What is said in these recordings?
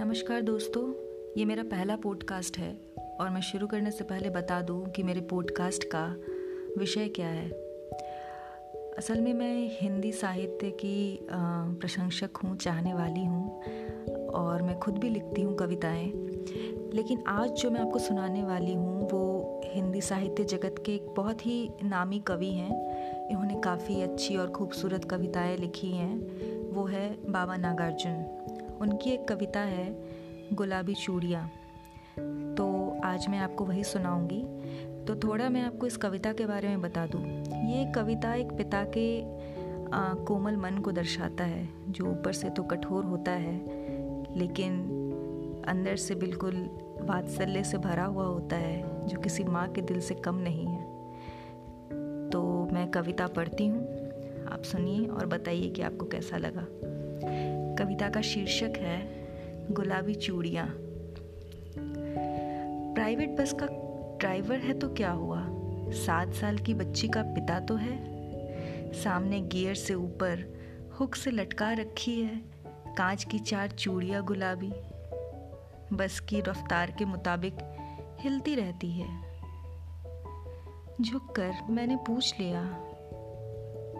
नमस्कार दोस्तों, ये मेरा पहला पॉडकास्ट है और मैं शुरू करने से पहले बता दूँ कि मेरे पॉडकास्ट का विषय क्या है। असल में मैं हिंदी साहित्य की प्रशंसक हूँ, चाहने वाली हूँ और मैं खुद भी लिखती हूँ कविताएँ। लेकिन आज जो मैं आपको सुनाने वाली हूँ, वो हिंदी साहित्य जगत के एक बहुत ही नामी कवि हैं। इन्होंने काफ़ी अच्छी और खूबसूरत कविताएँ लिखी हैं। वो है बाबा नागार्जुन। उनकी एक कविता है गुलाबी चूड़िया। तो आज मैं आपको वही सुनाऊँगी। तो थोड़ा मैं आपको इस कविता के बारे में बता दूँ। ये कविता एक पिता के आ, कोमल मन को दर्शाता है जो ऊपर से तो कठोर होता है लेकिन अंदर से बिल्कुल वात्सल्य से भरा हुआ होता है जो किसी माँ के दिल से कम नहीं है। तो मैं कविता पढ़ती हूँ। आप सुनिए और बताइए कि आपको कैसा लगा। कविता का शीर्षक है गुलाबी चूड़ियाँ। प्राइवेट बस का ड्राइवर है तो क्या हुआ? सात साल की बच्ची का पिता तो है। सामने गियर से ऊपर हुक से लटका रखी है। कांच की चार चूड़ियाँ गुलाबी। बस की रफ्तार के मुताबिक हिलती रहती है। झुककर मैंने पूछ लिया,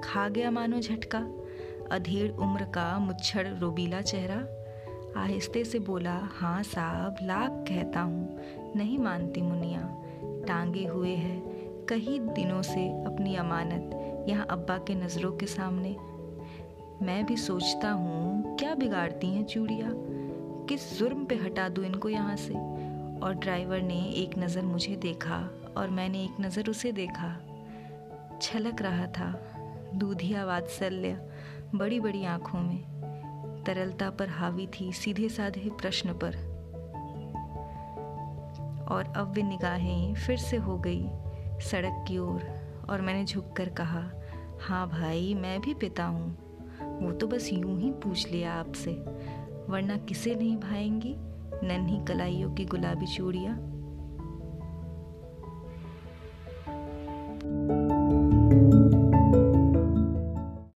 खा गया मानो झटका? अधेड़ उम्र का मुच्छड़ रोबीला चेहरा। आहिस्ते से बोला हाँ साहब, लाख कहता हूँ। नहीं मानती मुनिया, टांगे हुए है। कई दिनों से अपनी अमानत यहाँ अब्बा के नज़रों के सामने। मैं भी सोचता हूँ, क्या बिगाड़ती हैं चूड़िया? किस जुर्म पे हटा दूँ इनको यहाँ से? और ड्राइवर ने एक नज़र मुझे देखा और मैंने एक नज़र उसे देखा। छलक रहा था दूधिया वात्सल्य बड़ी बड़ी आँखों में तरलता पर हावी थी सीधे साधे प्रश्न पर। और अब वे निगाहें फिर से हो गई सड़क की ओर और, और मैंने झुककर कहा हाँ भाई मैं भी पिता हूँ। वो तो बस यूँ ही पूछ लिया आपसे। वरना किसे नहीं भाएँगी? नन्ही कलाइयों की गुलाबी चूड़ियाँ।